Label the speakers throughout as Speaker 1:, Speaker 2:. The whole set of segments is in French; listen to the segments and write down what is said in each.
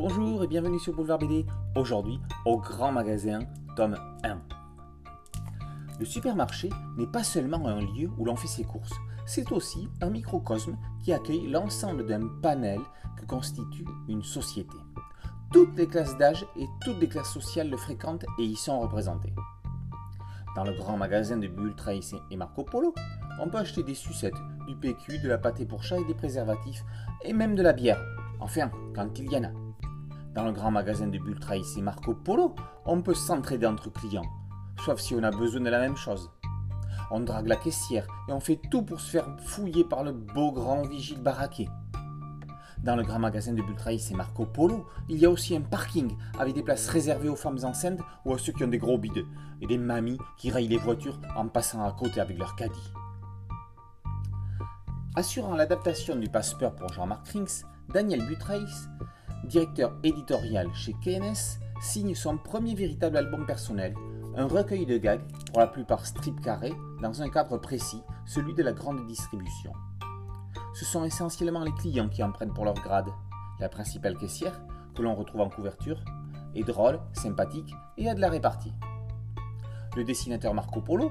Speaker 1: Bonjour et bienvenue sur Boulevard BD. Aujourd'hui, au Grand Magasin, tome 1. Le supermarché n'est pas seulement un lieu où l'on fait ses courses, c'est aussi un microcosme qui accueille l'ensemble d'un panel que constitue une société. Toutes les classes d'âge et toutes les classes sociales le fréquentent et y sont représentées. Dans le grand magasin de Bull, Trace et Marco Polo, on peut acheter des sucettes, du PQ, de la pâtée pour chat et des préservatifs, et même de la bière. Enfin, quand il y en a. Dans le grand magasin de Bull, Trace et Marco Polo, on peut s'entraider entre clients, sauf si on a besoin de la même chose. On drague la caissière et on fait tout pour se faire fouiller par le beau grand vigile baraqué. Dans le grand magasin de Bultraïs et Marco Polo, il y a aussi un parking avec des places réservées aux femmes enceintes ou à ceux qui ont des gros bides et des mamies qui rayent les voitures en passant à côté avec leur caddie. Assurant l'adaptation du Passpeur pour Jean-Marc Trinks, Daniel Butreis, directeur éditorial chez KNS, signe son premier véritable album personnel, un recueil de gags, pour la plupart strip carré, dans un cadre précis, celui de la grande distribution. Ce sont essentiellement les clients qui en prennent pour leur grade. La principale caissière, que l'on retrouve en couverture, est drôle, sympathique et a de la répartie. Le dessinateur Marco Polo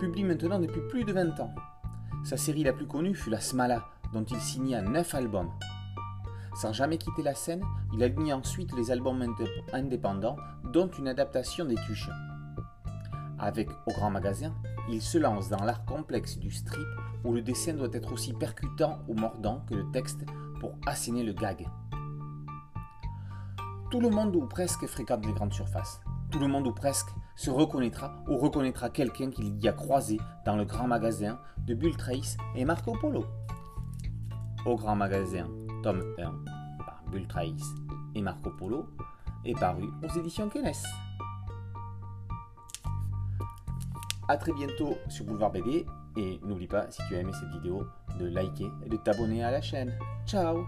Speaker 1: publie maintenant depuis plus de 20 ans. Sa série la plus connue fut La Smala, dont il signa 9 albums. Sans jamais quitter la scène, il aligne ensuite les albums indépendants, dont une adaptation des Tuches. Avec Au Grand Magasin, il se lance dans l'art complexe du strip où le dessin doit être aussi percutant ou mordant que le texte pour asséner le gag. Tout le monde ou presque fréquente les grandes surfaces. Tout le monde ou presque se reconnaîtra ou reconnaîtra quelqu'un qu'il y a croisé dans le grand magasin de Bull Trace et Marco Polo. Au grand magasin, tome 1, par Bull Trace et Marco Polo, est paru aux éditions Kenes. A très bientôt sur Boulevard BD et n'oublie pas, si tu as aimé cette vidéo, de liker et de t'abonner à la chaîne. Ciao